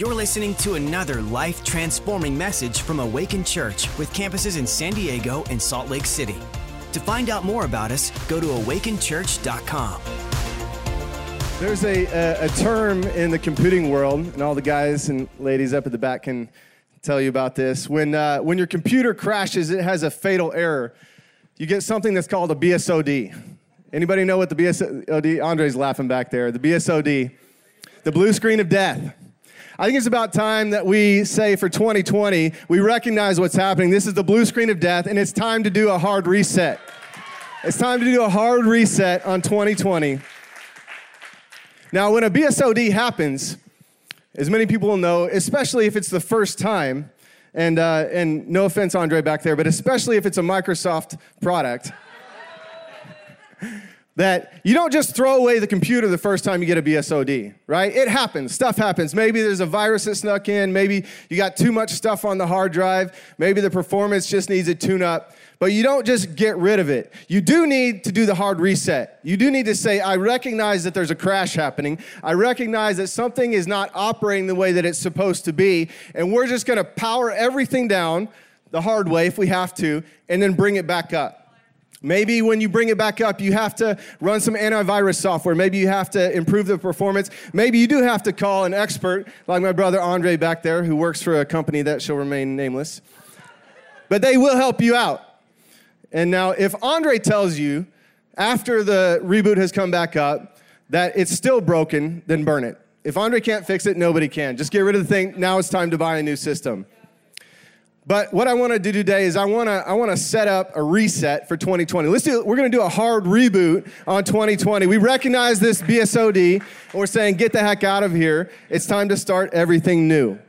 You're listening to another life transforming message from Awaken Church with campuses in San Diego and Salt Lake City. To find out more about us, go to awakenchurch.com. There's a, a, a, term in the computing world, and all the guys and ladies up at the back can tell you about this. When, uh, when your computer crashes, it has a fatal error. You get something that's called a BSOD. Anybody know what the BSOD? Andre's laughing back there. The BSOD, the blue screen of death. I think it's about time that we say for 2020, we recognize what's happening. This is the blue screen of death, and it's time to do a hard reset. It's time to do a hard reset on 2020. Now, when a BSOD happens, as many people will know, especially if it's the first time, and, uh, and no offense, Andre, back there, but especially if it's a Microsoft product, that you don't just throw away the computer the first time you get a BSOD, right? It happens. Stuff happens. Maybe there's a virus that snuck in. Maybe you got too much stuff on the hard drive. Maybe the performance just needs a tune up. But you don't just get rid of it. You do need to do the hard reset. You do need to say, I recognize that there's a crash happening. I recognize that something is not operating the way that it's supposed to be. And we're just going to power everything down the hard way if we have to, and then bring it back up. Maybe when you bring it back up, you have to run some antivirus software. Maybe you have to improve the performance. Maybe you do have to call an expert, like my brother Andre back there, who works for a company that shall remain nameless. But they will help you out. And now, if Andre tells you after the reboot has come back up that it's still broken, then burn it. If Andre can't fix it, nobody can. Just get rid of the thing. Now it's time to buy a new system. But what I want to do today is I want to I want to set up a reset for 2020. Let's do we're going to do a hard reboot on 2020. We recognize this BSOD and we're saying get the heck out of here. It's time to start everything new.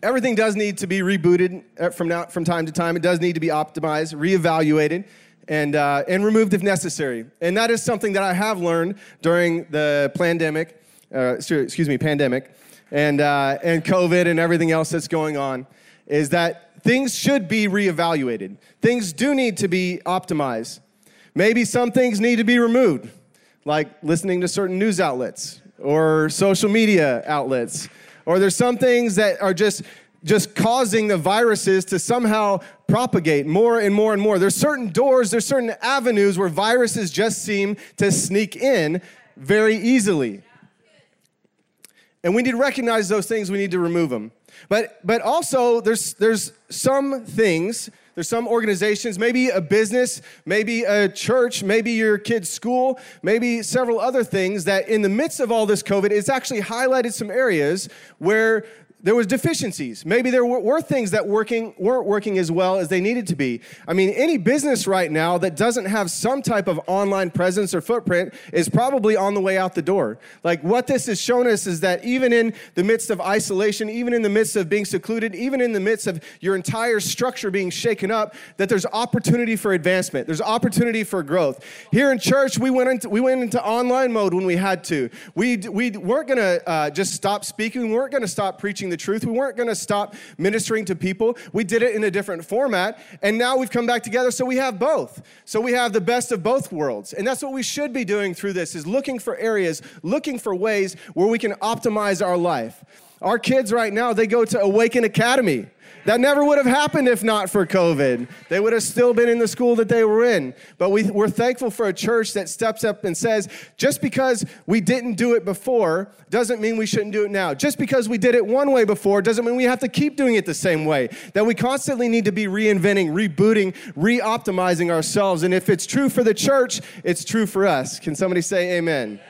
everything does need to be rebooted uh, from, now, from time to time. It does need to be optimized, reevaluated, and, uh, and removed if necessary. And that is something that I have learned during the pandemic, uh, excuse me, pandemic, and, uh, and COVID and everything else that's going on, is that things should be reevaluated. Things do need to be optimized. Maybe some things need to be removed, like listening to certain news outlets or social media outlets or there's some things that are just just causing the viruses to somehow propagate more and more and more. There's certain doors, there's certain avenues where viruses just seem to sneak in very easily. And we need to recognize those things, we need to remove them. But but also there's there's some things there's some organizations, maybe a business, maybe a church, maybe your kid's school, maybe several other things that in the midst of all this COVID, it's actually highlighted some areas where there was deficiencies. Maybe there were things that working weren't working as well as they needed to be. I mean, any business right now that doesn't have some type of online presence or footprint is probably on the way out the door. Like what this has shown us is that even in the midst of isolation, even in the midst of being secluded, even in the midst of your entire structure being shaken up, that there's opportunity for advancement. There's opportunity for growth. Here in church, we went into we went into online mode when we had to. We we weren't going to uh, just stop speaking. We weren't going to stop preaching the truth. We weren't going to stop ministering to people. We did it in a different format. And now we've come back together, so we have both. So we have the best of both worlds. And that's what we should be doing through this is looking for areas, looking for ways where we can optimize our life. Our kids right now, they go to Awaken Academy. That never would have happened if not for COVID. They would have still been in the school that they were in. But we, we're thankful for a church that steps up and says, just because we didn't do it before doesn't mean we shouldn't do it now. Just because we did it one way before doesn't mean we have to keep doing it the same way. That we constantly need to be reinventing, rebooting, re optimizing ourselves. And if it's true for the church, it's true for us. Can somebody say amen? amen?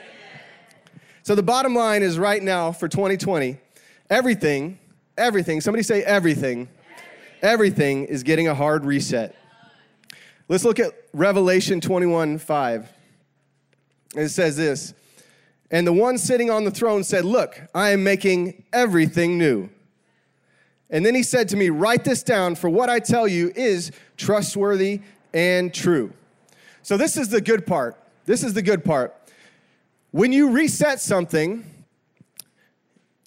So the bottom line is right now for 2020, everything Everything. Somebody say everything. Everything is getting a hard reset. Let's look at Revelation 21 5. It says this And the one sitting on the throne said, Look, I am making everything new. And then he said to me, Write this down, for what I tell you is trustworthy and true. So, this is the good part. This is the good part. When you reset something,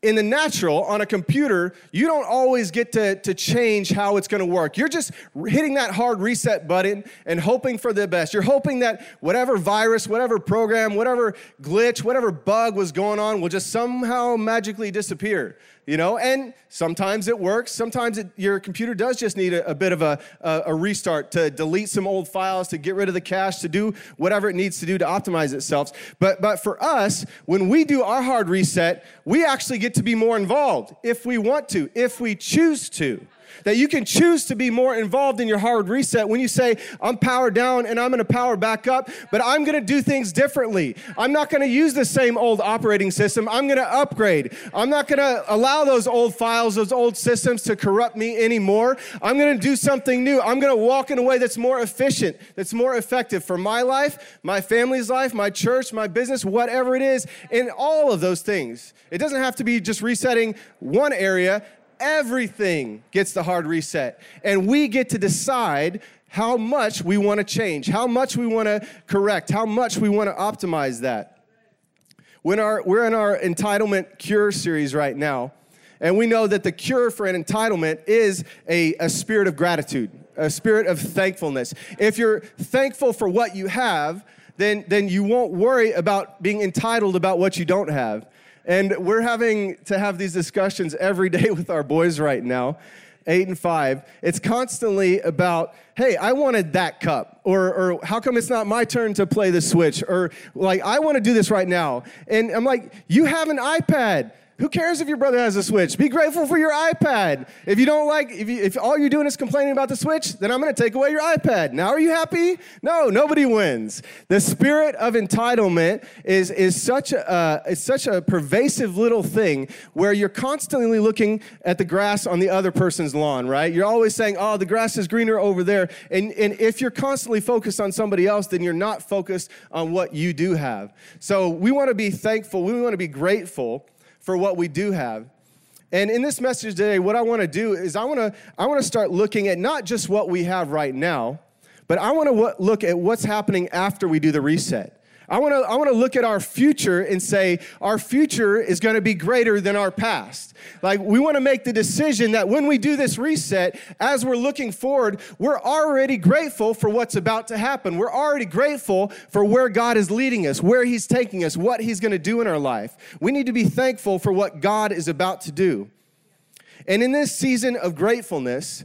in the natural on a computer, you don't always get to, to change how it's going to work. You're just hitting that hard reset button and hoping for the best. You're hoping that whatever virus, whatever program, whatever glitch, whatever bug was going on will just somehow magically disappear you know? And sometimes it works. Sometimes it, your computer does just need a, a bit of a, a, a, restart to delete some old files to get rid of the cache to do whatever it needs to do to optimize itself. But but for us when we do our hard reset we actually get to be more involved if we want to if we choose to that you can choose to be more involved in your hard reset when you say, I'm powered down and I'm gonna power back up, but I'm gonna do things differently. I'm not gonna use the same old operating system. I'm gonna upgrade. I'm not gonna allow those old files, those old systems to corrupt me anymore. I'm gonna do something new. I'm gonna walk in a way that's more efficient, that's more effective for my life, my family's life, my church, my business, whatever it is, in all of those things. It doesn't have to be just resetting one area everything gets the hard reset. And we get to decide how much we want to change, how much we want to correct, how much we want to optimize that. When our, we're in our entitlement cure series right now, and we know that the cure for an entitlement is a, a spirit of gratitude, a spirit of thankfulness. If you're thankful for what you have, then, then you won't worry about being entitled about what you don't have. And we're having to have these discussions every day with our boys right now, eight and five. It's constantly about, hey, I wanted that cup, or, or how come it's not my turn to play the Switch, or like, I want to do this right now. And I'm like, you have an iPad. Who cares if your brother has a Switch? Be grateful for your iPad. If you don't like, if, you, if all you're doing is complaining about the Switch, then I'm to take away your iPad. Now are you happy? No, nobody wins. The spirit of entitlement is, is such a, uh, it's such a pervasive little thing where you're constantly looking at the grass on the other person's lawn, right? You're always saying, oh, the grass is greener over there. And, and if you're constantly focused on somebody else, then you're not focused on what you do have. So we want to be thankful. We want to be grateful for what we do have. And in this message today, what I want to do is I want to I want to start looking at not just what we have right now, but I want to look at what's happening after we do the reset. I want to I want to look at our future and say our future is going to be greater than our past. Like we want to make the decision that when we do this reset, as we're looking forward, we're already grateful for what's about to happen. We're already grateful for where God is leading us, where he's taking us, what he's going to do in our life. We need to be thankful for what God is about to do. And in this season of gratefulness,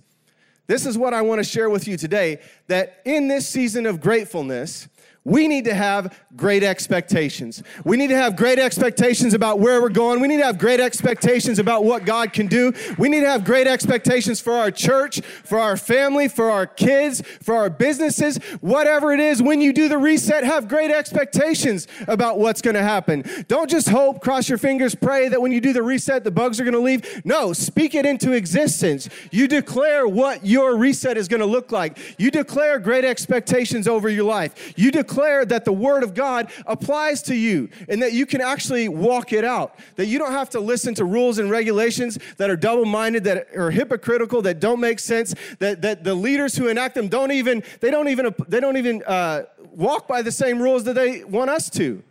this is what I want to share with you today that in this season of gratefulness, we need to have great expectations. We need to have great expectations about where we're going. We need to have great expectations about what God can do. We need to have great expectations for our church, for our family, for our kids, for our businesses, whatever it is. When you do the reset, have great expectations about what's going to happen. Don't just hope, cross your fingers, pray that when you do the reset, the bugs are going to leave. No, speak it into existence. You declare what your reset is going to look like. You declare great expectations over your life. You declare declare that the Word of God applies to you and that you can actually walk it out. That you don't have to listen to rules and regulations that are double minded, that are hypocritical, that don't make sense, that, that the leaders who enact them don't even, they don't even, they don't even uh, walk by the same rules that they want us to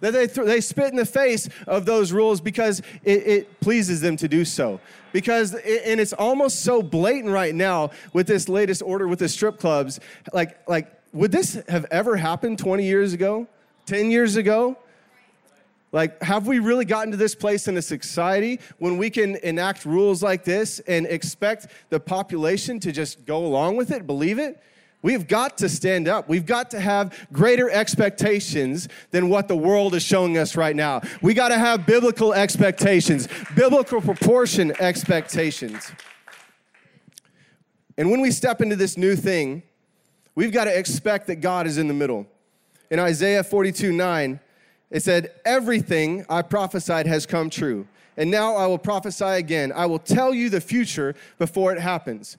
that they, th- they spit in the face of those rules because it, it pleases them to do so because it, and it's almost so blatant right now with this latest order with the strip clubs like like would this have ever happened 20 years ago, 10 years ago? Like, have we really gotten to this place in a society when we can enact rules like this and expect the population to just go along with it, believe it? We've got to stand up. We've got to have greater expectations than what the world is showing us right now. We got to have biblical expectations, biblical proportion expectations. And when we step into this new thing, We've got to expect that God is in the middle. In Isaiah 42 9, it said, Everything I prophesied has come true. And now I will prophesy again. I will tell you the future before it happens.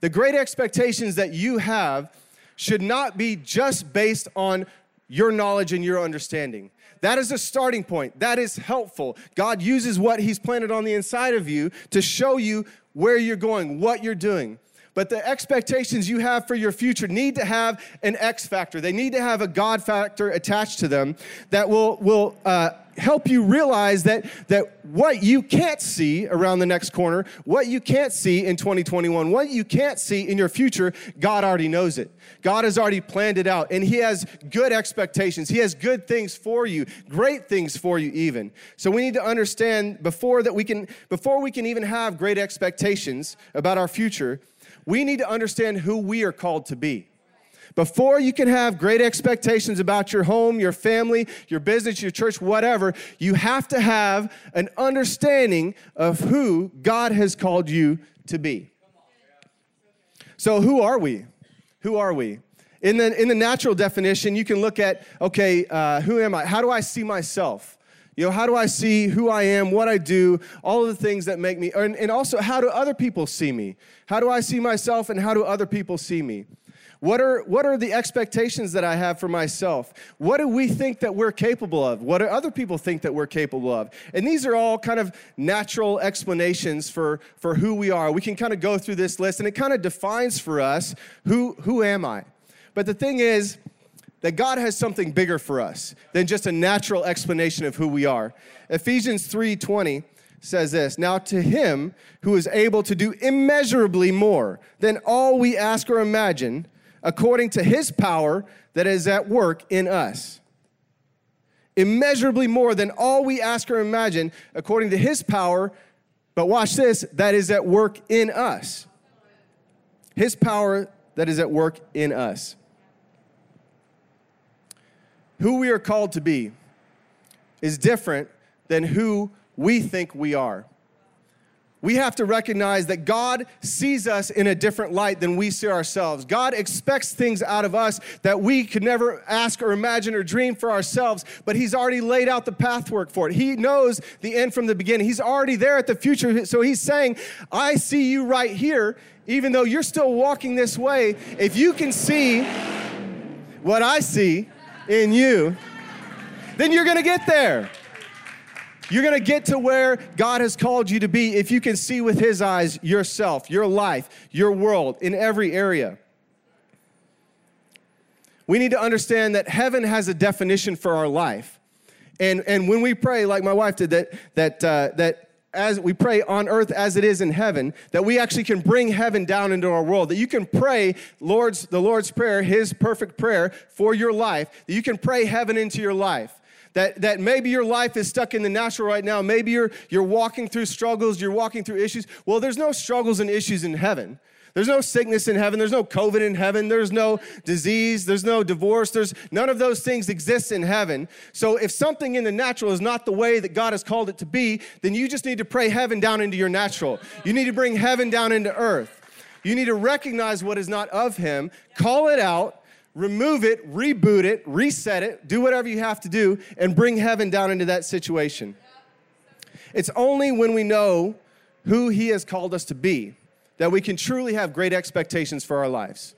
The great expectations that you have should not be just based on your knowledge and your understanding. That is a starting point. That is helpful. God uses what He's planted on the inside of you to show you where you're going, what you're doing. But the expectations you have for your future need to have an X factor. They need to have a God factor attached to them that will, will uh, help you realize that, that what you can't see around the next corner, what you can't see in 2021, what you can't see in your future, God already knows it. God has already planned it out, and He has good expectations. He has good things for you, great things for you, even. So we need to understand before that we can, before we can even have great expectations about our future, we need to understand who we are called to be. Before you can have great expectations about your home, your family, your business, your church, whatever, you have to have an understanding of who God has called you to be. So, who are we? Who are we? In the, in the natural definition, you can look at, okay, uh, who am I? How do I see myself? You know, how do I see who I am, what I do, all of the things that make me, and, and also how do other people see me? How do I see myself and how do other people see me? What are, what are the expectations that I have for myself? What do we think that we're capable of? What do other people think that we're capable of? And these are all kind of natural explanations for, for who we are. We can kind of go through this list and it kind of defines for us who, who am I? But the thing is, that God has something bigger for us than just a natural explanation of who we are. Ephesians 3:20 says this Now to him who is able to do immeasurably more than all we ask or imagine, according to his power that is at work in us. Immeasurably more than all we ask or imagine, according to his power, but watch this, that is at work in us. His power that is at work in us. Who we are called to be is different than who we think we are we have to recognize that God sees us in a different light than we see ourselves. God expects things out of us that we could never ask or imagine or dream for ourselves, but He's already laid out the pathwork for it. He knows the end from the beginning. He's already there at the future. So He's saying, I see you right here, even though you're still walking this way. If you can see what I see in you, then you're gonna get there. You're gonna get to where God has called you to be if you can see with His eyes yourself, your life, your world in every area. We need to understand that heaven has a definition for our life. And, and when we pray, like my wife did, that, that, uh, that as we pray on earth as it is in heaven, that we actually can bring heaven down into our world. That you can pray Lord's, the Lord's Prayer, His perfect prayer for your life, that you can pray heaven into your life that, that maybe your life is stuck in the natural right now. Maybe you're, you're walking through struggles, you're walking through issues. Well, there's no struggles and issues in heaven. There's no sickness in heaven. There's no COVID in heaven. There's no disease. There's no divorce. There's none of those things exist in heaven. So if something in the natural is not the way that God has called it to be, then you just need to pray heaven down into your natural. You need to bring heaven down into earth. You need to recognize what is not of Him, call it out, remove it, reboot it, reset it, do whatever you have to do, and bring heaven down into that situation. It's only when we know who He has called us to be that we can truly have great expectations for our lives.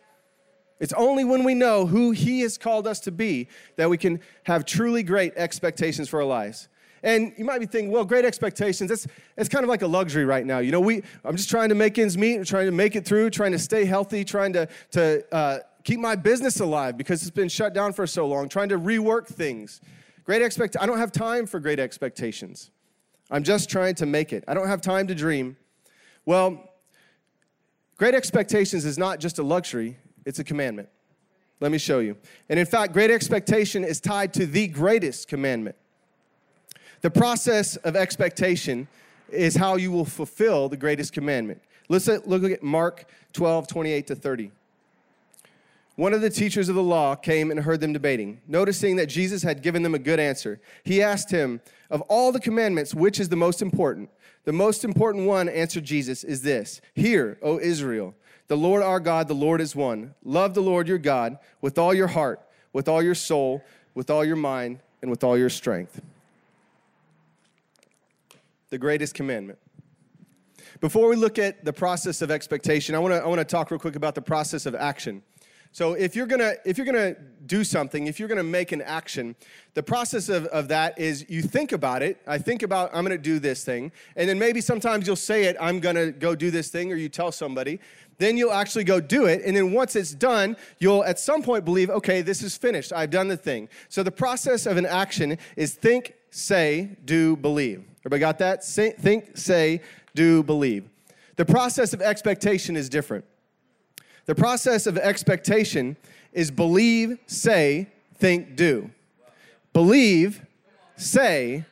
It's only when we know who He has called us to be that we can have truly great expectations for our lives. And you might be thinking, well, great expectations, it's, it's kind of like a luxury right now. You know, we, I'm just trying to make ends meet, trying to make it through, trying to stay healthy, trying to, to uh, keep my business alive because it's been shut down for so long, trying to rework things. Great expect I don't have time for great expectations. I'm just trying to make it. I don't have time to dream. Well, great expectations is not just a luxury, it's a commandment. Let me show you. And in fact, great expectation is tied to the greatest commandment. The process of expectation is how you will fulfill the greatest commandment. Let's look at Mark 12, 28 to 30. One of the teachers of the law came and heard them debating. Noticing that Jesus had given them a good answer, he asked him, Of all the commandments, which is the most important? The most important one, answered Jesus, is this Hear, O Israel, the Lord our God, the Lord is one. Love the Lord your God with all your heart, with all your soul, with all your mind, and with all your strength. The greatest commandment. Before we look at the process of expectation, I want to I wanna talk real quick about the process of action. So if you're gonna if you're gonna do something, if you're gonna make an action, the process of, of that is you think about it. I think about I'm gonna do this thing, and then maybe sometimes you'll say it, I'm gonna go do this thing, or you tell somebody. Then you'll actually go do it, and then once it's done, you'll at some point believe, okay, this is finished. I've done the thing. So the process of an action is think, say, do, believe. Everybody got that? Think, say, do, believe. The process of expectation is different. The process of expectation is believe, say, think, do. Believe, say,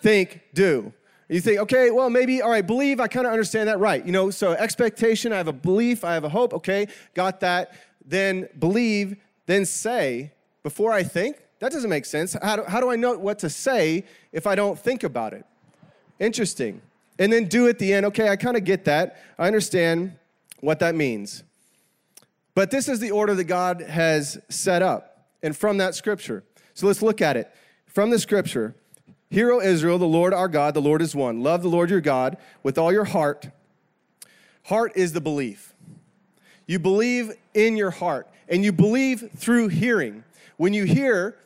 think, do. You think, okay, well, maybe, all right, believe, I kind of understand that right. You know, so expectation, I have a belief, I have a hope, okay, got that. Then believe, then say, before I think? That doesn't make sense. How do, how do I know what to say if I don't think about it? Interesting. And then do at the end, okay, I kind of get that. I understand what that means. But this is the order that God has set up, and from that scripture. So let's look at it. From the scripture, Hear, O Israel, the Lord our God, the Lord is one. Love the Lord your God with all your heart. Heart is the belief. You believe in your heart, and you believe through hearing. When you hear,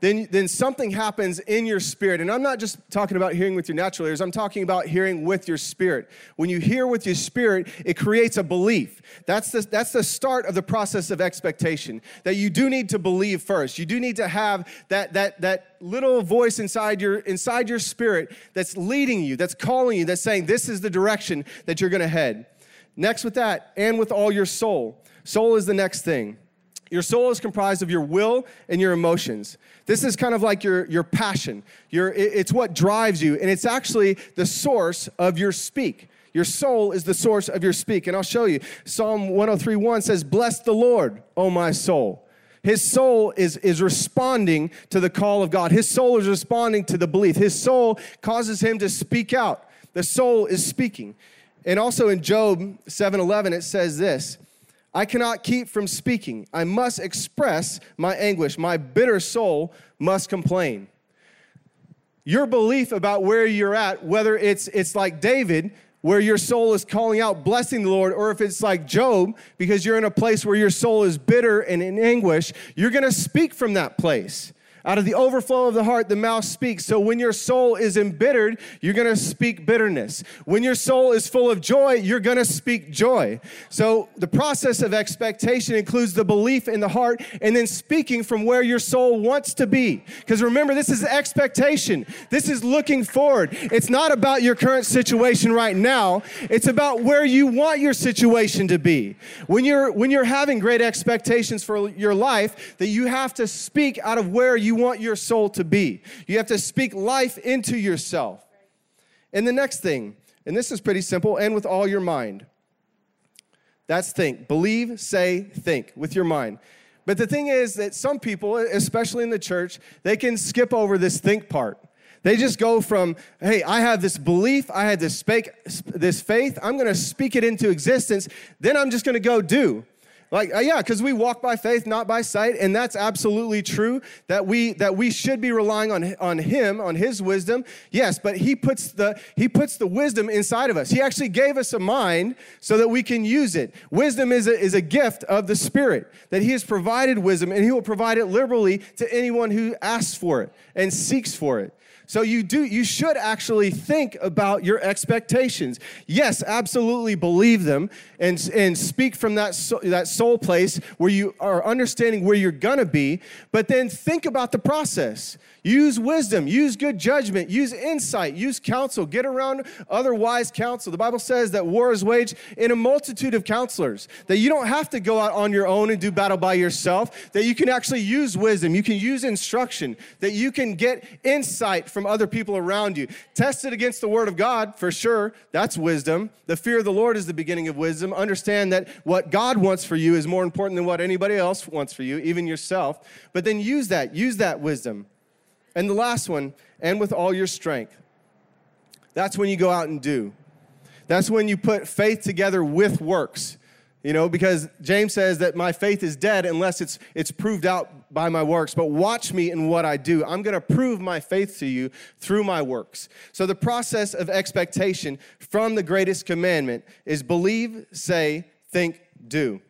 then, then something happens in your spirit. And I'm not just talking about hearing with your natural ears, I'm talking about hearing with your spirit. When you hear with your spirit, it creates a belief. That's the, that's the start of the process of expectation. That you do need to believe first. You do need to have that, that, that little voice inside your, inside your spirit that's leading you, that's calling you, that's saying, This is the direction that you're gonna head. Next, with that, and with all your soul. Soul is the next thing. Your soul is comprised of your will and your emotions. This is kind of like your, your passion. Your, it's what drives you, and it's actually the source of your speak. Your soul is the source of your speak. And I'll show you. Psalm 103:1 says, Bless the Lord, O my soul. His soul is, is responding to the call of God. His soul is responding to the belief. His soul causes him to speak out. The soul is speaking. And also in Job 7:11, it says this I cannot keep from speaking. I must express my anguish. My bitter soul must complain. Your belief about where you're at, whether it's, it's like David, where your soul is calling out, blessing the Lord, or if it's like Job, because you're in a place where your soul is bitter and in anguish, you're gonna speak from that place. Out of the overflow of the heart, the mouth speaks. So when your soul is embittered, you're going to speak bitterness. When your soul is full of joy, you're going to speak joy. So the process of expectation includes the belief in the heart and then speaking from where your soul wants to be. Because remember, this is expectation. This is looking forward. It's not about your current situation right now. It's about where you want your situation to be. When you're when you're having great expectations for your life, that you have to speak out of where you want your soul to be. You have to speak life into yourself. And the next thing, and this is pretty simple, and with all your mind. That's think. Believe, say, think with your mind. But the thing is that some people, especially in the church, they can skip over this think part. They just go from, hey, I have this belief, I had this, spake, this faith, I'm gonna speak it into existence, then I'm just gonna go do. Like, uh, yeah, because we walk by faith, not by sight, and that's absolutely true. That we that we should be relying on on Him, on His wisdom. Yes, but He puts the He puts the wisdom inside of us. He actually gave us a mind so that we can use it. Wisdom is a, is a gift of the Spirit. That He has provided wisdom, and He will provide it liberally to anyone who asks for it and seeks for it. So you do you should actually think about your expectations. Yes, absolutely believe them and, and speak from that that soul place where you are understanding where you're gonna be, but then think about the process. Use wisdom, use good judgment, use insight, use counsel, get around other wise counsel. The Bible says that war is waged in a multitude of counselors, that you don't have to go out on your own and do battle by yourself, that you can actually use wisdom, you can use instruction, that you can get insight from other people around you. Test it against the word of God, for sure. That's wisdom. The fear of the Lord is the beginning of wisdom. Understand that what God wants for you is more important than what anybody else wants for you, even yourself. But then use that, use that wisdom. And the last one, and with all your strength. That's when you go out and do. That's when you put faith together with works. You know, because James says that my faith is dead unless it's, it's proved out by my works. But watch me in what I do. I'm going to prove my faith to you through my works. So the process of expectation from the greatest commandment is believe, say, think, do.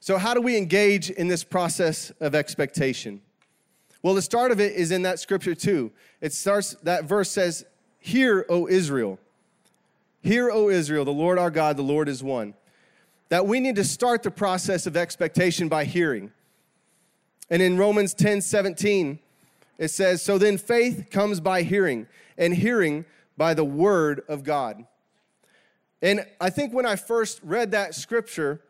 So, how do we engage in this process of expectation? Well, the start of it is in that scripture too. It starts, that verse says, Hear, O Israel. Hear, O Israel, the Lord our God, the Lord is one. That we need to start the process of expectation by hearing. And in Romans 10 17, It says, So then faith comes by hearing, and hearing by the word of God. And I think when I first read that scripture,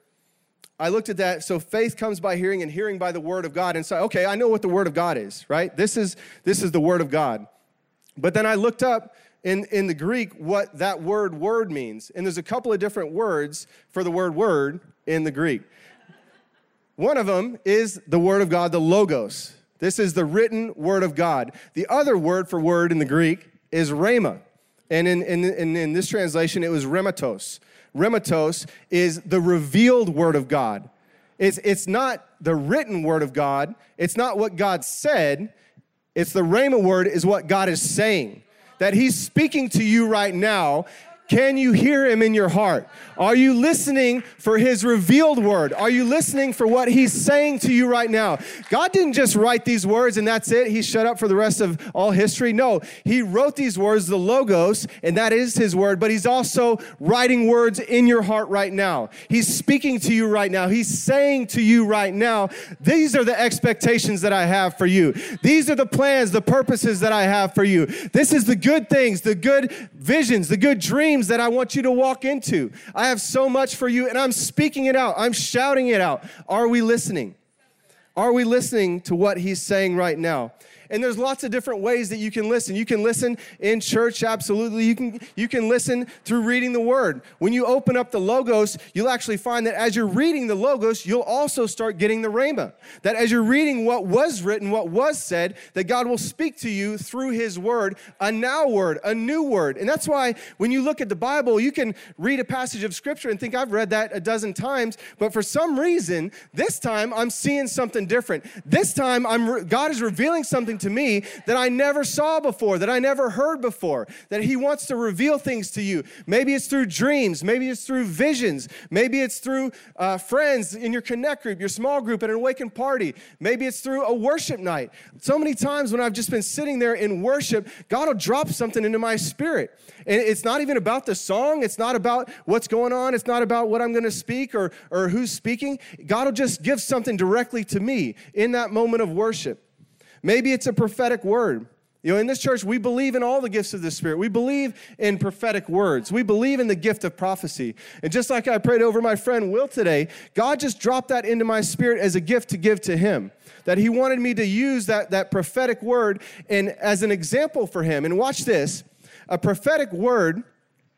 I looked at that. So faith comes by hearing, and hearing by the word of God. And so, okay, I know what the word of God is, right? This is this is the word of God. But then I looked up in, in the Greek what that word word means. And there's a couple of different words for the word word in the Greek. One of them is the word of God, the logos. This is the written word of God. The other word for word in the Greek is rhema. And in, in, in, in this translation, it was rhematos. Rhematos is the revealed word of God. It's, it's not the written word of God, it's not what God said, it's the rhema word, is what God is saying. That He's speaking to you right now, can you hear him in your heart? Are you listening for his revealed word? Are you listening for what he's saying to you right now? God didn't just write these words and that's it. He shut up for the rest of all history. No, he wrote these words, the logos, and that is his word, but he's also writing words in your heart right now. He's speaking to you right now. He's saying to you right now, these are the expectations that I have for you. These are the plans, the purposes that I have for you. This is the good things, the good visions, the good dreams dreams that I want you to walk into. I have so much for you, and I'm speaking it out. I'm shouting it out. Are we listening? Are we listening to what he's saying right now? And there's lots of different ways that you can listen. You can listen in church, absolutely. You can, you can listen through reading the word. When you open up the Logos, you'll actually find that as you're reading the Logos, you'll also start getting the Rhema. That as you're reading what was written, what was said, that God will speak to you through his word, a now word, a new word. And that's why when you look at the Bible, you can read a passage of scripture and think, I've read that a dozen times, but for some reason, this time I'm seeing something different. This time I'm God is revealing something to me that I never saw before, that I never heard before, that He wants to reveal things to you. Maybe it's through dreams, maybe it's through visions, maybe it's through uh, friends in your connect group, your small group at an awakened party, maybe it's through a worship night. So many times when I've just been sitting there in worship, God will drop something into my spirit. And it's not even about the song, it's not about what's going on, it's not about what I'm going to speak or, or who's speaking. God will just give something directly to me in that moment of worship. Maybe it's a prophetic word. You know, in this church, we believe in all the gifts of the Spirit. We believe in prophetic words. We believe in the gift of prophecy. And just like I prayed over my friend Will today, God just dropped that into my spirit as a gift to give to him. That he wanted me to use that, that prophetic word and as an example for him. And watch this a prophetic word,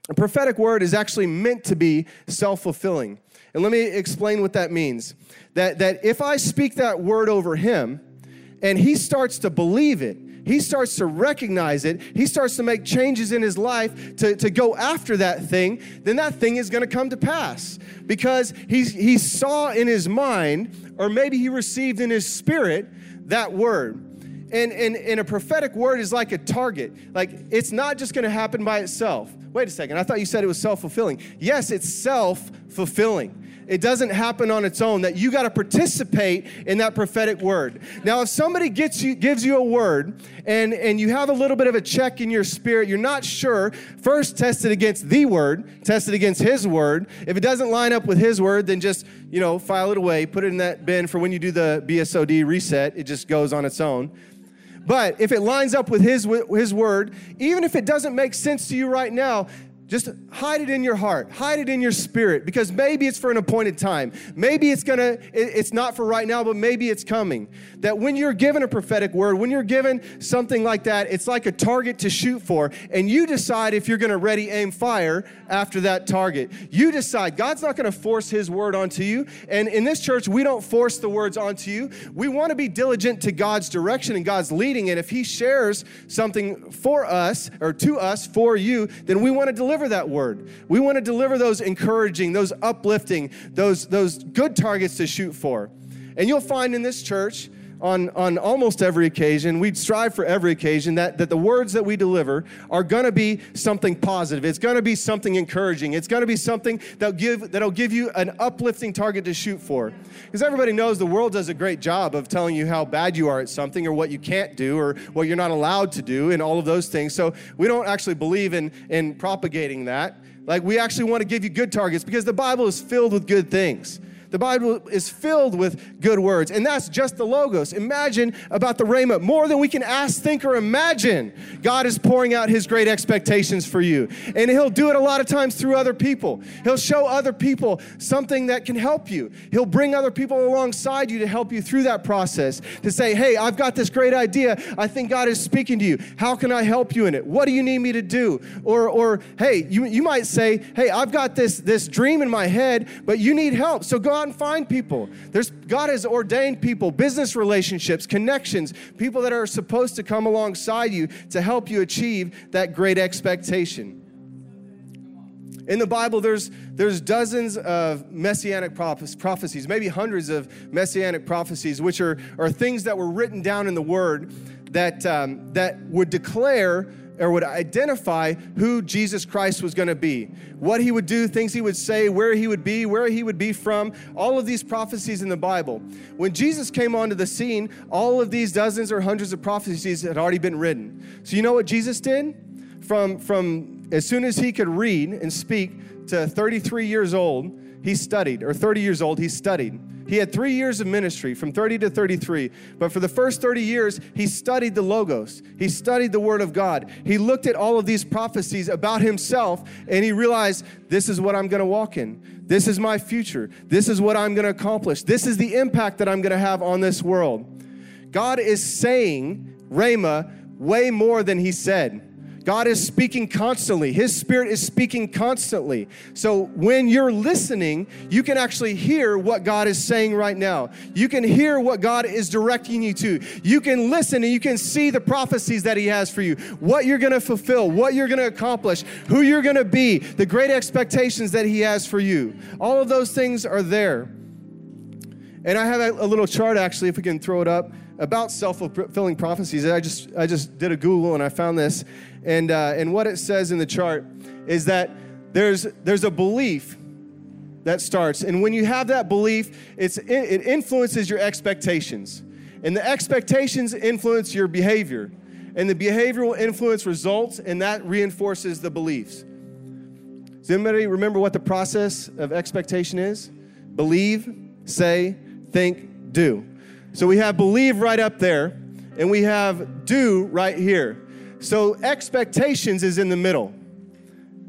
a prophetic word is actually meant to be self fulfilling. And let me explain what that means. That, that if I speak that word over him, and he starts to believe it. He starts to recognize it. He starts to make changes in his life to, to go after that thing. Then that thing is going to come to pass because he, he saw in his mind, or maybe he received in his spirit, that word. And, and, and a prophetic word is like a target. Like, it's not just going to happen by itself. Wait a second, I thought you said it was self fulfilling. Yes, it's self fulfilling. It doesn't happen on its own, that you got to participate in that prophetic word. Now, if somebody gets you, gives you a word and, and you have a little bit of a check in your spirit, you're not sure, first test it against the word, test it against his word. If it doesn't line up with his word, then just, you know, file it away, put it in that bin for when you do the BSOD reset, it just goes on its own. But if it lines up with his, his word, even if it doesn't make sense to you right now, just hide it in your heart, hide it in your spirit, because maybe it's for an appointed time. Maybe it's gonna, it's not for right now, but maybe it's coming. That when you're given a prophetic word, when you're given something like that, it's like a target to shoot for, and you decide if you're gonna ready, aim, fire after that target. You decide. God's not gonna force His word onto you, and in this church, we don't force the words onto you. We wanna be diligent to God's direction and God's leading, and if He shares something for us or to us for you, then we wanna deliver deliver that word. We want to deliver those encouraging, those uplifting, those, those good targets to shoot for. And you'll find in this church, on, on almost every occasion, we strive for every occasion that, that the words that we deliver are to be something positive. It's to be something encouraging. It's to be something that'll give, that'll give you an uplifting target to shoot for. Because everybody knows the world does a great job of telling you how bad you are at something or what you can't do or what you're not allowed to do and all of those things. So we don't actually believe in, in propagating that. Like we actually want to give you good targets because the Bible is filled with good things. The Bible is filled with good words, and that's just the Logos. Imagine about the Rhema, more than we can ask, think, or imagine. God is pouring out His great expectations for you. And He'll do it a lot of times through other people. He'll show other people something that can help you. He'll bring other people alongside you to help you through that process to say, hey, I've got this great idea. I think God is speaking to you. How can I help you in it? What do you need me to do? Or, or hey, you, you might say, hey, I've got this, this dream in my head, but you need help. So go out and find people. There's, God has ordained people, business relationships, connections, people that are supposed to come alongside you to help you achieve that great expectation. In the Bible, there's, there's dozens of messianic prophecies, maybe hundreds of messianic prophecies, which are, are things that were written down in the Word that, um, that would declare or would identify who Jesus Christ was going to be, what he would do, things he would say, where he would be, where he would be from, all of these prophecies in the Bible. When Jesus came onto the scene, all of these dozens or hundreds of prophecies had already been written. So you know what Jesus did? From, from as soon as he could read and speak to 33 years old, he studied, or 30 years old, he studied. He had three years of ministry from 30 to 33. But for the first 30 years, he studied the Logos. He studied the Word of God. He looked at all of these prophecies about himself and he realized this is what I'm going to walk in. This is my future. This is what I'm going to accomplish. This is the impact that I'm going to have on this world. God is saying, Rhema, way more than he said. God is speaking constantly. His spirit is speaking constantly. So when you're listening, you can actually hear what God is saying right now. You can hear what God is directing you to. You can listen and you can see the prophecies that He has for you, what you're going to fulfill, what you're going to accomplish, who you're going to be, the great expectations that He has for you. All of those things are there. And I have a, little chart actually, if we can throw it up about self-fulfilling prophecies. I just I just did a Google and I found this, and uh, and what it says in the chart is that there's there's a belief that starts, and when you have that belief, it's it influences your expectations, and the expectations influence your behavior, and the behavior will influence results, and that reinforces the beliefs. Does anybody remember what the process of expectation is? Believe, say, think, do. So we have believe right up there, and we have do right here. So expectations is in the middle.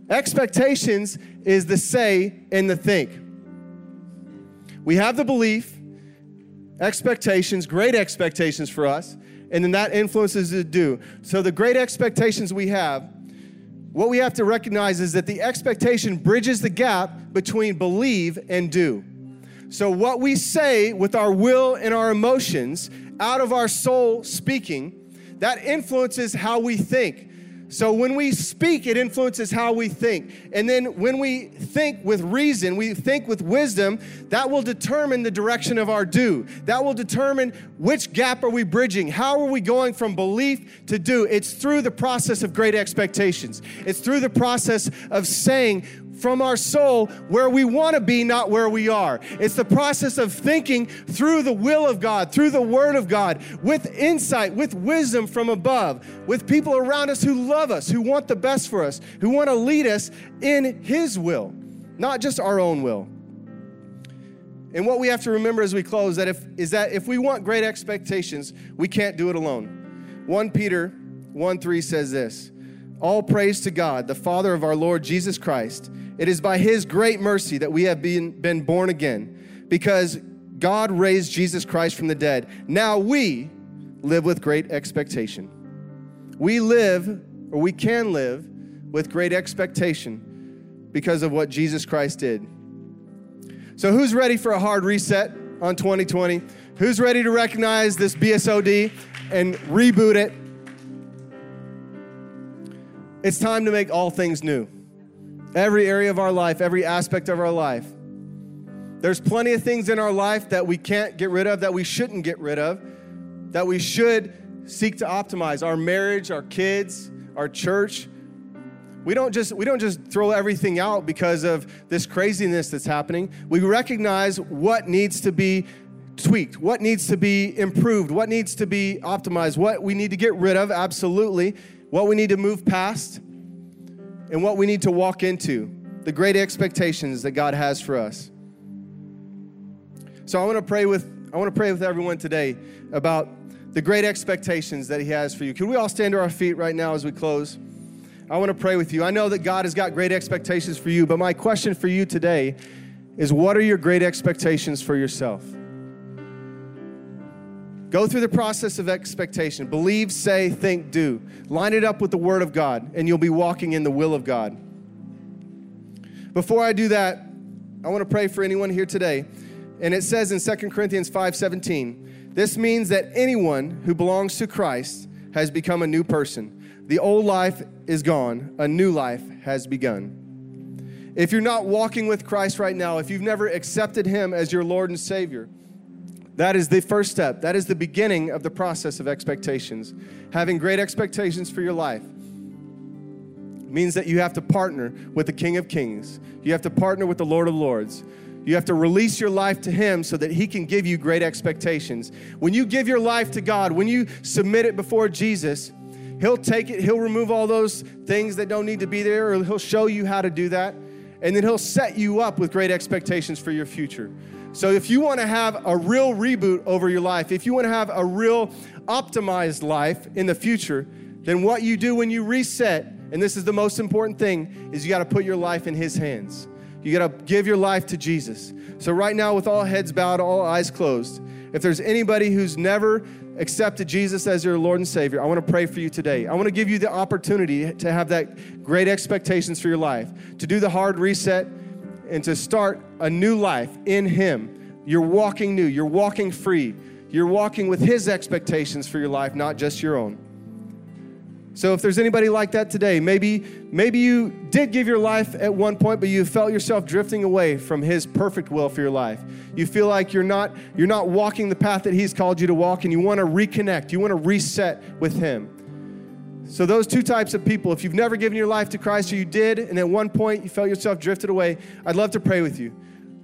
Expectations is the say and the think. We have the belief, expectations, great expectations for us, and then that influences the do. So the great expectations we have, what we have to recognize is that the expectation bridges the gap between believe and do. So, what we say with our will and our emotions, out of our soul speaking, that influences how we think. So when we speak, it influences how we think. And then when we think with reason, we think with wisdom, that will determine the direction of our do. That will determine which gap are we bridging? How are we going from belief to do? It's through the process of great expectations. It's through the process of saying, from our soul where we want to be, not where we are. It's the process of thinking through the will of God, through the Word of God, with insight, with wisdom from above, with people around us who love us, who want the best for us, who want to lead us in His will, not just our own will. And what we have to remember as we close that if, is that if we want great expectations, we can't do it alone. 1 Peter 1 3 says this All praise to God, the Father of our Lord Jesus Christ it is by His great mercy that we have been, been born again, because God raised Jesus Christ from the dead. Now we live with great expectation. We live, or we can live, with great expectation because of what Jesus Christ did. So, who's ready for a hard reset on 2020? Who's ready to recognize this BSOD and reboot it? It's time to make all things new every area of our life, every aspect of our life. There's plenty of things in our life that we can't get rid of, that we shouldn't get rid of, that we should seek to optimize. Our marriage, our kids, our church. We don't just we don't just throw everything out because of this craziness that's happening. We recognize what needs to be tweaked, what needs to be improved, what needs to be optimized, what we need to get rid of, absolutely, what we need to move past and what we need to walk into, the great expectations that God has for us. So I want to pray with I want to pray with everyone today about the great expectations that He has for you. Can we all stand to our feet right now as we close? I want to pray with you. I know that God has got great expectations for you, but my question for you today is what are your great expectations for yourself? Go through the process of expectation. Believe, say, think, do. Line it up with the Word of God, and you'll be walking in the will of God. Before I do that, I want to pray for anyone here today. And it says in 2 Corinthians 5:17, this means that anyone who belongs to Christ has become a new person. The old life is gone, a new life has begun. If you're not walking with Christ right now, if you've never accepted him as your Lord and Savior, that is the first step. That is the beginning of the process of expectations. Having great expectations for your life means that you have to partner with the King of Kings. You have to partner with the Lord of Lords. You have to release your life to Him so that He can give you great expectations. When you give your life to God, when you submit it before Jesus, He'll take it, He'll remove all those things that don't need to be there, or He'll show you how to do that. And then He'll set you up with great expectations for your future. So, if you want to have a real reboot over your life, if you want to have a real optimized life in the future, then what you do when you reset, and this is the most important thing, is you got to put your life in His hands. You got to give your life to Jesus. So, right now, with all heads bowed, all eyes closed, if there's anybody who's never accepted Jesus as your Lord and Savior, I want to pray for you today. I want to give you the opportunity to have that great expectations for your life, to do the hard reset and to start a new life in Him. You're walking new, you're walking free, you're walking with His expectations for your life, not just your own. So if there's anybody like that today, maybe maybe you did give your life at one point but you felt yourself drifting away from his perfect will for your life. You feel like you're not you're not walking the path that he's called you to walk and you want to reconnect. You want to reset with him. So, those two types of people, if you've never given your life to Christ or you did, and at one point you felt yourself drifted away, I'd love to pray with you.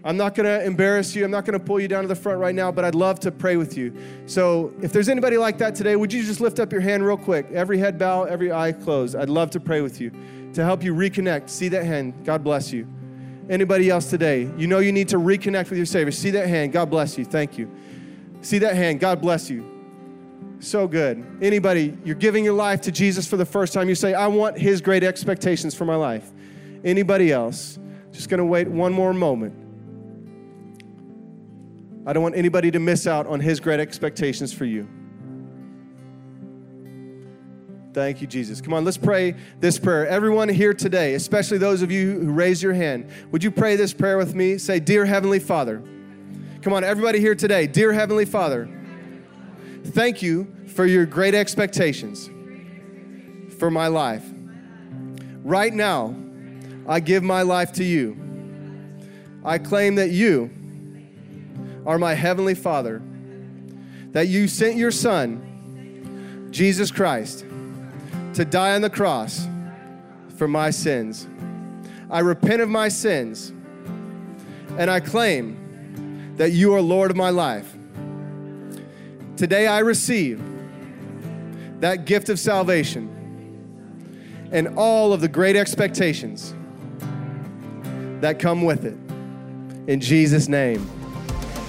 I'm not going to embarrass you. I'm not going to pull you down to the front right now, but I'd love to pray with you. So, if there's anybody like that today, would you just lift up your hand real quick? Every head bow, every eye closed. I'd love to pray with you to help you reconnect. See that hand. God bless you. Anybody else today? You know you need to reconnect with your Savior. See that hand. God bless you. Thank you. See that hand. God bless you. So good. Anybody, you're giving your life to Jesus for the first time, you say, I want his great expectations for my life. Anybody else? Just going to wait one more moment. I don't want anybody to miss out on his great expectations for you. Thank you, Jesus. Come on, let's pray this prayer. Everyone here today, especially those of you who raise your hand, would you pray this prayer with me? Say, Dear Heavenly Father. Come on, everybody here today. Dear Heavenly Father. Thank you for your great expectations for my life. Right now, I give my life to you. I claim that you are my heavenly Father, that you sent your Son, Jesus Christ, to die on the cross for my sins. I repent of my sins and I claim that you are Lord of my life. Today I receive that gift of salvation and all of the great expectations that come with it. In Jesus' name.